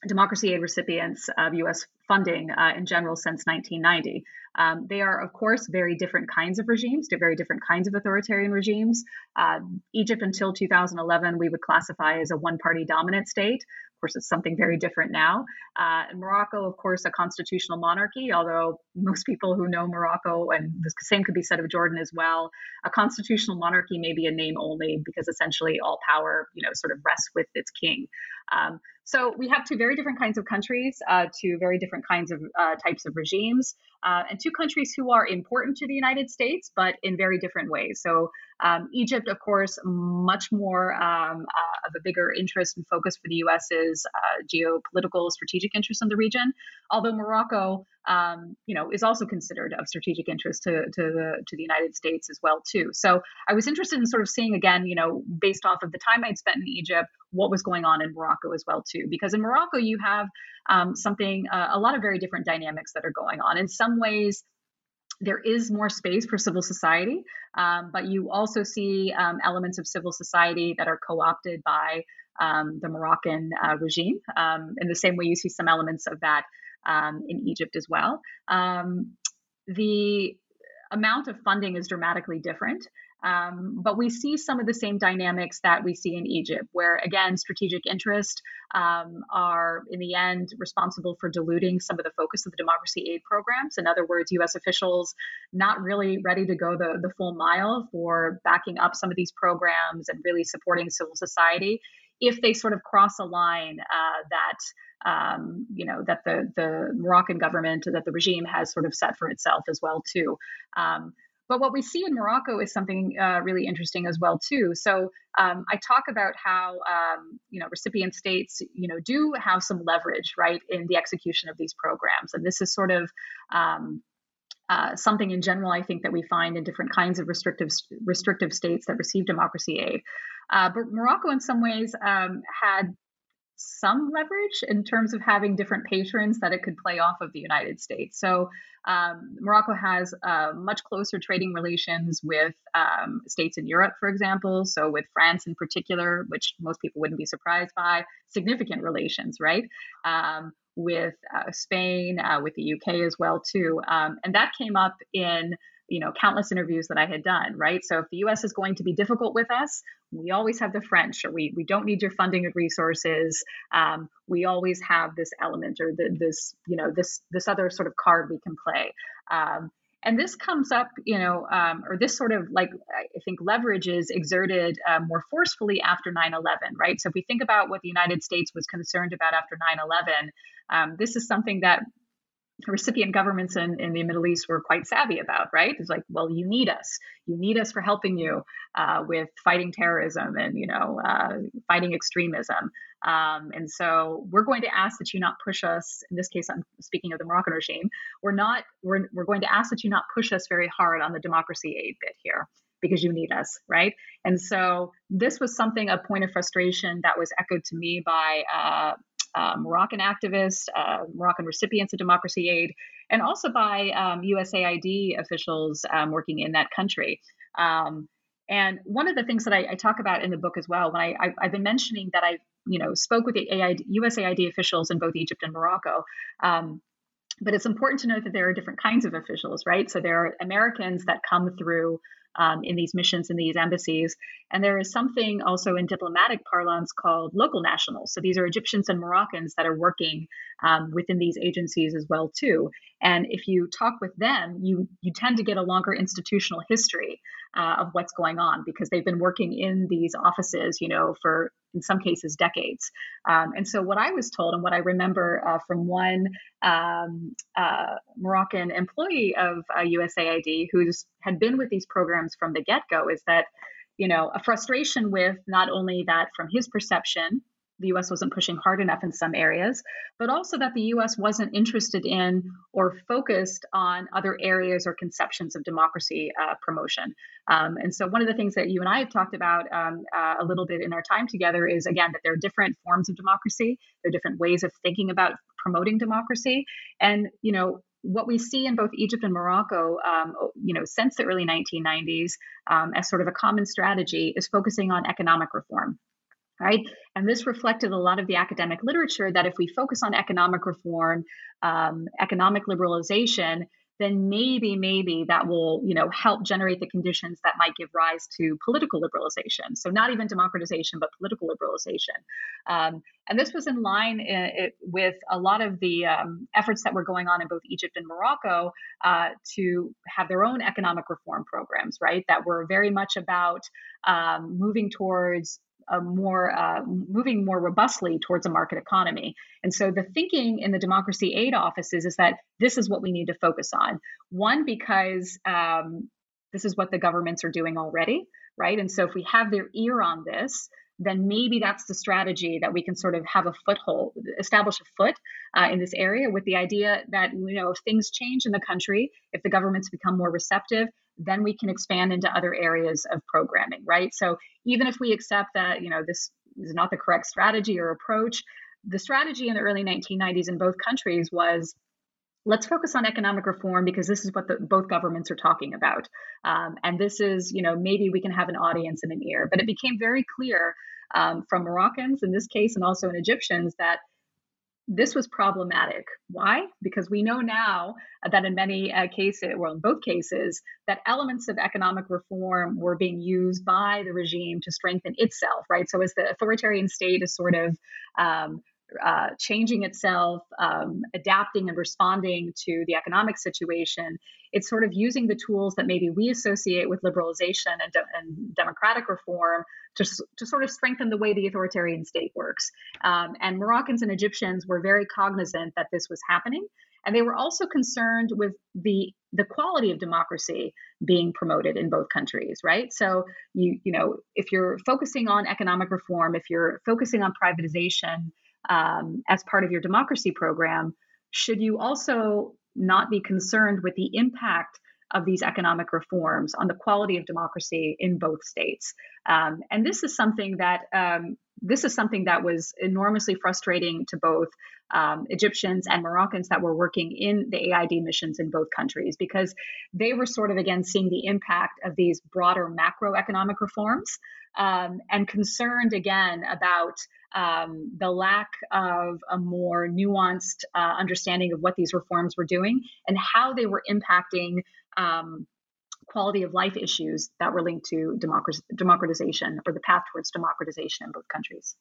democracy aid recipients of US funding uh, in general since 1990. Um, they are, of course, very different kinds of regimes, they're very different kinds of authoritarian regimes. Uh, Egypt, until 2011, we would classify as a one party dominant state. Of course, it's something very different now. Uh, Morocco, of course, a constitutional monarchy, although most people who know Morocco, and the same could be said of Jordan as well, a constitutional monarchy may be a name only because essentially all power, you know, sort of rests with its king. Um, so we have two very different kinds of countries, uh, two very different kinds of uh, types of regimes, uh, and two countries who are important to the United States, but in very different ways. So um, Egypt, of course, much more um, uh, of a bigger interest and focus for the U.S.'s uh, geopolitical strategic interest in the region, although Morocco um, you know, is also considered of strategic interest to, to the to the United States as well too. So I was interested in sort of seeing again, you know, based off of the time I'd spent in Egypt, what was going on in Morocco as well too. Because in Morocco you have um, something, uh, a lot of very different dynamics that are going on. In some ways, there is more space for civil society, um, but you also see um, elements of civil society that are co-opted by um, the Moroccan uh, regime. Um, in the same way, you see some elements of that um, in Egypt as well. Um, the amount of funding is dramatically different. Um, but we see some of the same dynamics that we see in Egypt, where again, strategic interest um, are in the end responsible for diluting some of the focus of the democracy aid programs. In other words, US officials not really ready to go the, the full mile for backing up some of these programs and really supporting civil society if they sort of cross a line uh, that um, you know that the the Moroccan government that the regime has sort of set for itself as well too. Um, but what we see in Morocco is something uh, really interesting as well too. So um, I talk about how um, you know recipient states you know do have some leverage right in the execution of these programs, and this is sort of um, uh, something in general I think that we find in different kinds of restrictive restrictive states that receive democracy aid. Uh, but Morocco, in some ways, um, had some leverage in terms of having different patrons that it could play off of the United States. So um, Morocco has uh, much closer trading relations with um, states in Europe, for example. So with France in particular, which most people wouldn't be surprised by, significant relations, right? Um, with uh, Spain, uh, with the UK as well too, um, and that came up in you know countless interviews that I had done, right? So if the US is going to be difficult with us, we always have the French, or we we don't need your funding and resources. Um, we always have this element or the, this you know this this other sort of card we can play. Um, and this comes up, you know, um, or this sort of like I think leverage is exerted uh, more forcefully after 9 11, right? So if we think about what the United States was concerned about after 9 11, um, this is something that recipient governments in, in the Middle East were quite savvy about, right? It's like, well, you need us. You need us for helping you uh, with fighting terrorism and, you know, uh, fighting extremism. Um, and so we're going to ask that you not push us. In this case, I'm speaking of the Moroccan regime. We're not. We're we're going to ask that you not push us very hard on the democracy aid bit here because you need us, right? And so this was something a point of frustration that was echoed to me by uh, uh, Moroccan activists, uh, Moroccan recipients of democracy aid, and also by um, USAID officials um, working in that country. Um, and one of the things that I, I, talk about in the book as well, when I, have been mentioning that I, you know, spoke with the AID, USAID officials in both Egypt and Morocco. Um, but it's important to note that there are different kinds of officials, right? So there are Americans that come through um, in these missions in these embassies. And there is something also in diplomatic parlance called local nationals. So these are Egyptians and Moroccans that are working um, within these agencies as well too. And if you talk with them, you you tend to get a longer institutional history uh, of what's going on because they've been working in these offices, you know, for in some cases decades. Um, and so what I was told and what I remember uh, from one um, uh, Moroccan employee of uh, USAID who's had been with these programs from the get go is that you know a frustration with not only that from his perception the US wasn't pushing hard enough in some areas, but also that the US wasn't interested in or focused on other areas or conceptions of democracy uh, promotion. Um, and so, one of the things that you and I have talked about um, uh, a little bit in our time together is again that there are different forms of democracy, there are different ways of thinking about promoting democracy. And, you know, what we see in both Egypt and Morocco, um, you know, since the early 1990s, um, as sort of a common strategy, is focusing on economic reform right? And this reflected a lot of the academic literature that if we focus on economic reform, um, economic liberalization, then maybe, maybe that will, you know, help generate the conditions that might give rise to political liberalization. So not even democratization, but political liberalization. Um, and this was in line in, uh, it, with a lot of the um, efforts that were going on in both Egypt and Morocco uh, to have their own economic reform programs, right? That were very much about um, moving towards a more uh, moving more robustly towards a market economy. And so the thinking in the democracy aid offices is that this is what we need to focus on. One, because um, this is what the governments are doing already, right? And so if we have their ear on this, then maybe that's the strategy that we can sort of have a foothold, establish a foot uh, in this area with the idea that, you know, if things change in the country, if the governments become more receptive, then we can expand into other areas of programming, right? So even if we accept that, you know, this is not the correct strategy or approach, the strategy in the early 1990s in both countries was let's focus on economic reform because this is what the, both governments are talking about um, and this is you know maybe we can have an audience and an ear but it became very clear um, from moroccans in this case and also in egyptians that this was problematic. Why? Because we know now that in many uh, cases, well, in both cases, that elements of economic reform were being used by the regime to strengthen itself, right? So as the authoritarian state is sort of um, uh, changing itself, um, adapting and responding to the economic situation. It's sort of using the tools that maybe we associate with liberalization and, de- and democratic reform to, to sort of strengthen the way the authoritarian state works. Um, and Moroccans and Egyptians were very cognizant that this was happening. And they were also concerned with the the quality of democracy being promoted in both countries, right? So you you know if you're focusing on economic reform, if you're focusing on privatization, um, as part of your democracy program, should you also not be concerned with the impact of these economic reforms on the quality of democracy in both states? Um, and this is something that um, this is something that was enormously frustrating to both um, Egyptians and Moroccans that were working in the AID missions in both countries because they were sort of again seeing the impact of these broader macroeconomic reforms um, and concerned again about um, the lack of a more nuanced uh, understanding of what these reforms were doing and how they were impacting um, quality of life issues that were linked to democratization or the path towards democratization in both countries.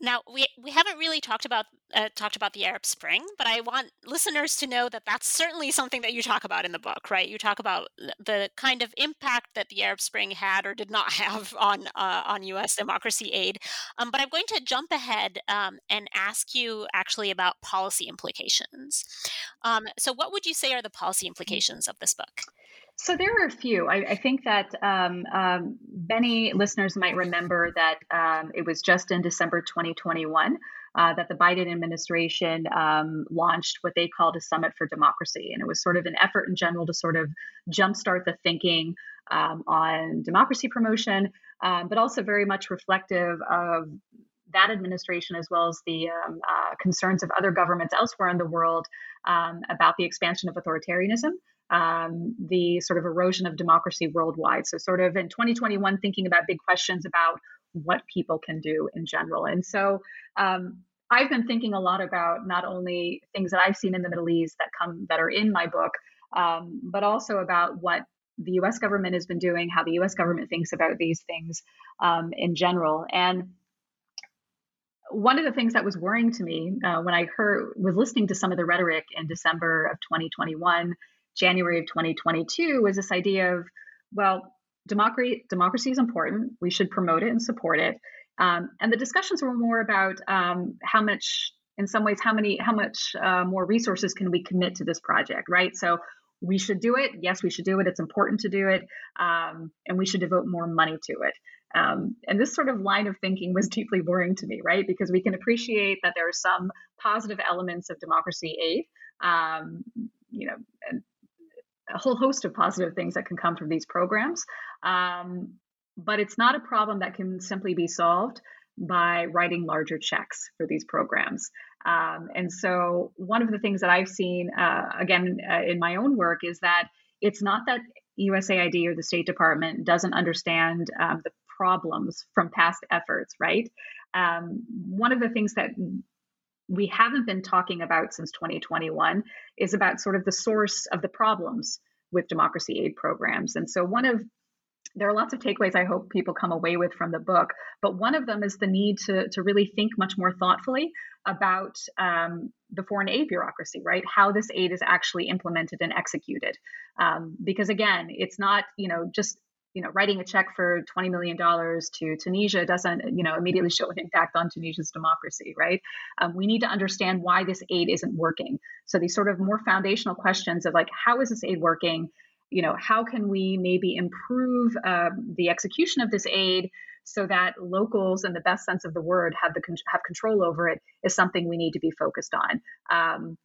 Now we we haven't really talked about uh, talked about the Arab Spring, but I want listeners to know that that's certainly something that you talk about in the book, right? You talk about the kind of impact that the Arab Spring had or did not have on uh, on U.S. democracy aid. Um, but I'm going to jump ahead um, and ask you actually about policy implications. Um, so, what would you say are the policy mm. implications of this book? So there are a few. I, I think that um, um, many listeners might remember that um, it was just in December 2021 uh, that the Biden administration um, launched what they called a Summit for Democracy. And it was sort of an effort in general to sort of jumpstart the thinking um, on democracy promotion, um, but also very much reflective of that administration, as well as the um, uh, concerns of other governments elsewhere in the world um, about the expansion of authoritarianism um, the sort of erosion of democracy worldwide. So, sort of in 2021, thinking about big questions about what people can do in general. And so, um, I've been thinking a lot about not only things that I've seen in the Middle East that come that are in my book, um, but also about what the U.S. government has been doing, how the U.S. government thinks about these things um, in general, and one of the things that was worrying to me uh, when I heard was listening to some of the rhetoric in December of 2021 January of 2022 was this idea of, well, democracy, democracy is important. We should promote it and support it. Um, and the discussions were more about um, how much, in some ways, how many, how much uh, more resources can we commit to this project, right? So we should do it. Yes, we should do it. It's important to do it, um, and we should devote more money to it. Um, and this sort of line of thinking was deeply worrying to me, right? Because we can appreciate that there are some positive elements of democracy aid, um, you know, and a whole host of positive things that can come from these programs. Um, but it's not a problem that can simply be solved by writing larger checks for these programs. Um, and so, one of the things that I've seen, uh, again, uh, in my own work, is that it's not that USAID or the State Department doesn't understand um, the problems from past efforts, right? Um, one of the things that we haven't been talking about since 2021 is about sort of the source of the problems with democracy aid programs. And so, one of there are lots of takeaways I hope people come away with from the book, but one of them is the need to, to really think much more thoughtfully about um, the foreign aid bureaucracy, right? How this aid is actually implemented and executed. Um, because again, it's not, you know, just you know, writing a check for $20 million to Tunisia doesn't, you know, immediately show an impact on Tunisia's democracy, right? Um, we need to understand why this aid isn't working. So these sort of more foundational questions of like, how is this aid working? You know, how can we maybe improve um, the execution of this aid so that locals, in the best sense of the word, have the have control over it is something we need to be focused on. Um,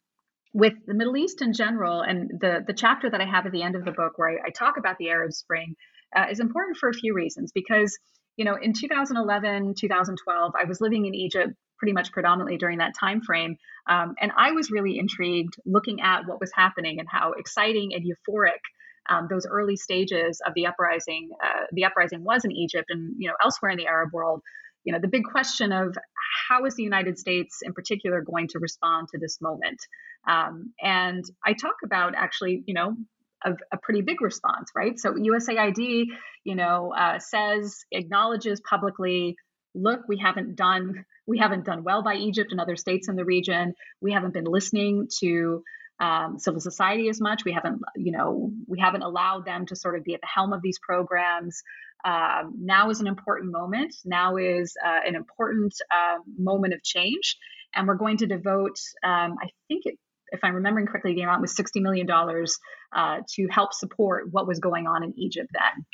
with the Middle East in general, and the the chapter that I have at the end of the book where I, I talk about the Arab Spring, uh, is important for a few reasons. Because, you know, in 2011, 2012, I was living in Egypt pretty much predominantly during that time frame, um, and I was really intrigued looking at what was happening and how exciting and euphoric. Um, those early stages of the uprising, uh, the uprising was in Egypt and you know elsewhere in the Arab world. You know, the big question of how is the United States in particular going to respond to this moment? Um, and I talk about actually, you know, a, a, pretty big response, right? So USAID, you know, uh, says acknowledges publicly, look, we haven't done we haven't done well by Egypt and other states in the region. We haven't been listening to um, civil society as much. We haven't, you know, we haven't allowed them to sort of be at the helm of these programs. Um, now is an important moment. Now is uh, an important uh, moment of change, and we're going to devote. Um, I think it, if I'm remembering correctly, the amount was $60 million uh, to help support what was going on in Egypt then.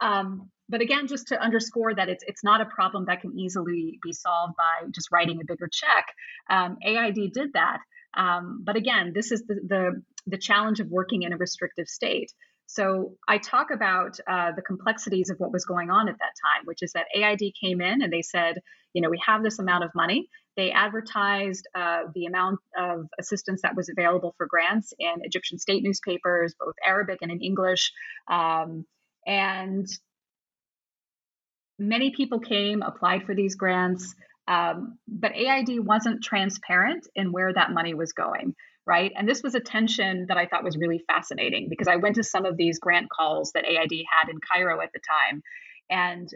Um, but again, just to underscore that it's it's not a problem that can easily be solved by just writing a bigger check. Um, AID did that, um, but again, this is the, the the challenge of working in a restrictive state. So I talk about uh, the complexities of what was going on at that time, which is that AID came in and they said, you know, we have this amount of money. They advertised uh, the amount of assistance that was available for grants in Egyptian state newspapers, both Arabic and in English. Um, and many people came, applied for these grants, um, but AID wasn't transparent in where that money was going, right? And this was a tension that I thought was really fascinating because I went to some of these grant calls that AID had in Cairo at the time. And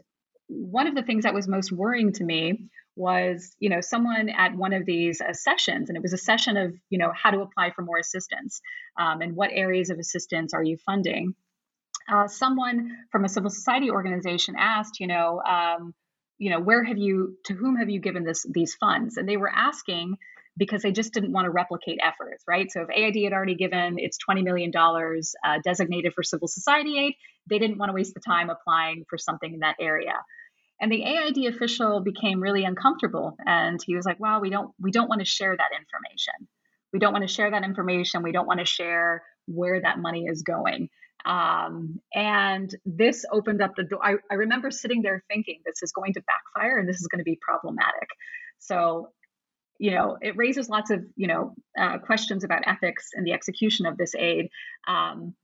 one of the things that was most worrying to me was you know someone at one of these uh, sessions and it was a session of you know how to apply for more assistance um, and what areas of assistance are you funding uh, someone from a civil society organization asked, you know, um, you know, where have you, to whom have you given this these funds? And they were asking because they just didn't want to replicate efforts, right? So if AID had already given its $20 million uh, designated for civil society aid, they didn't want to waste the time applying for something in that area. And the AID official became really uncomfortable, and he was like, "Wow, we don't we don't want to share that information. We don't want to share that information. We don't want to share where that money is going." Um, and this opened up the door. I, I remember sitting there thinking, this is going to backfire and this is going to be problematic. So, you know, it raises lots of, you know, uh, questions about ethics and the execution of this aid. Um,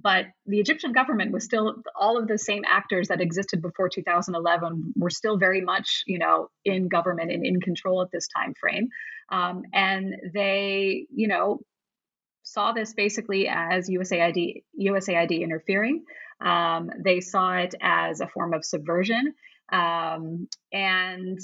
but the Egyptian government was still all of the same actors that existed before 2011 were still very much, you know, in government and in control at this time frame. Um, and they, you know, saw this basically as USAID USAID interfering. Um, they saw it as a form of subversion, um, and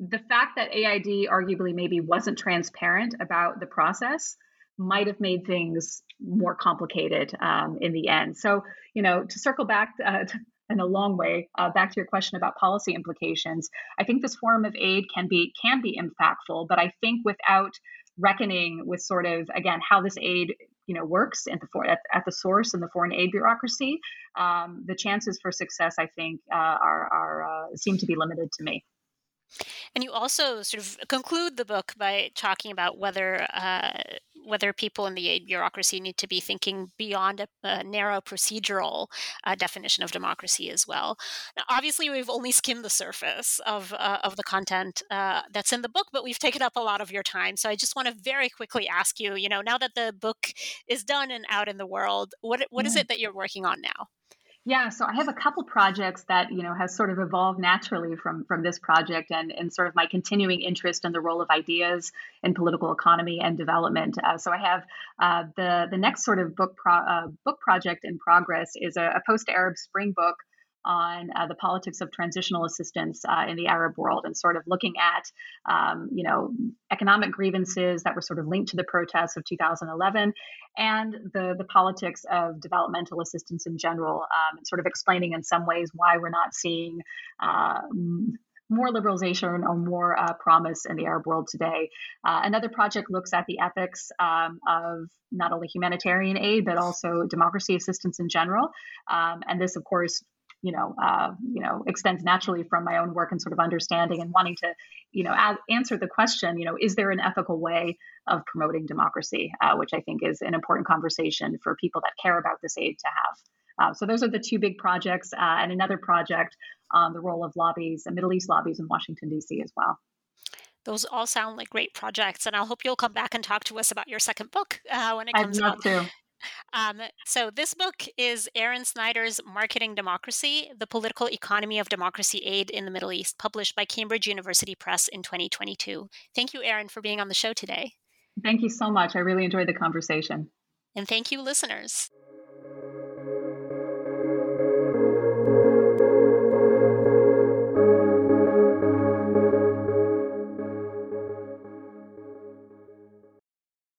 the fact that AID arguably maybe wasn't transparent about the process might have made things more complicated um, in the end. So, you know, to circle back uh, in a long way uh, back to your question about policy implications, I think this form of aid can be can be impactful, but I think without reckoning with sort of again how this aid you know works at the for, at, at the source in the foreign aid bureaucracy, um, the chances for success I think uh, are are uh, seem to be limited to me. And you also sort of conclude the book by talking about whether uh, whether people in the aid bureaucracy need to be thinking beyond a, a narrow procedural uh, definition of democracy as well. Now, obviously, we've only skimmed the surface of of uh, the content uh, that's in the book, but we've taken up a lot of your time. So I just want to very quickly ask you, you know, now that the book is done and out in the world, what what is it that you're working on now? Yeah, so I have a couple projects that you know has sort of evolved naturally from from this project and and sort of my continuing interest in the role of ideas in political economy and development. Uh, so I have uh, the the next sort of book pro, uh, book project in progress is a, a post Arab Spring book on uh, the politics of transitional assistance uh, in the Arab world and sort of looking at, um, you know, economic grievances that were sort of linked to the protests of 2011 and the, the politics of developmental assistance in general, um, and sort of explaining in some ways why we're not seeing. Uh, more liberalization or more uh, promise in the Arab world today. Uh, another project looks at the ethics um, of not only humanitarian aid but also democracy assistance in general. Um, and this, of course, you know, uh, you know, extends naturally from my own work and sort of understanding and wanting to, you know, answer the question, you know, is there an ethical way of promoting democracy, uh, which I think is an important conversation for people that care about this aid to have. Uh, so those are the two big projects, uh, and another project on the role of lobbies, the Middle East lobbies in Washington D.C. as well. Those all sound like great projects, and i'll hope you'll come back and talk to us about your second book uh, when it comes I'd love out. To. Um, so, this book is Erin Snider's Marketing Democracy The Political Economy of Democracy Aid in the Middle East, published by Cambridge University Press in 2022. Thank you, Erin, for being on the show today. Thank you so much. I really enjoyed the conversation. And thank you, listeners.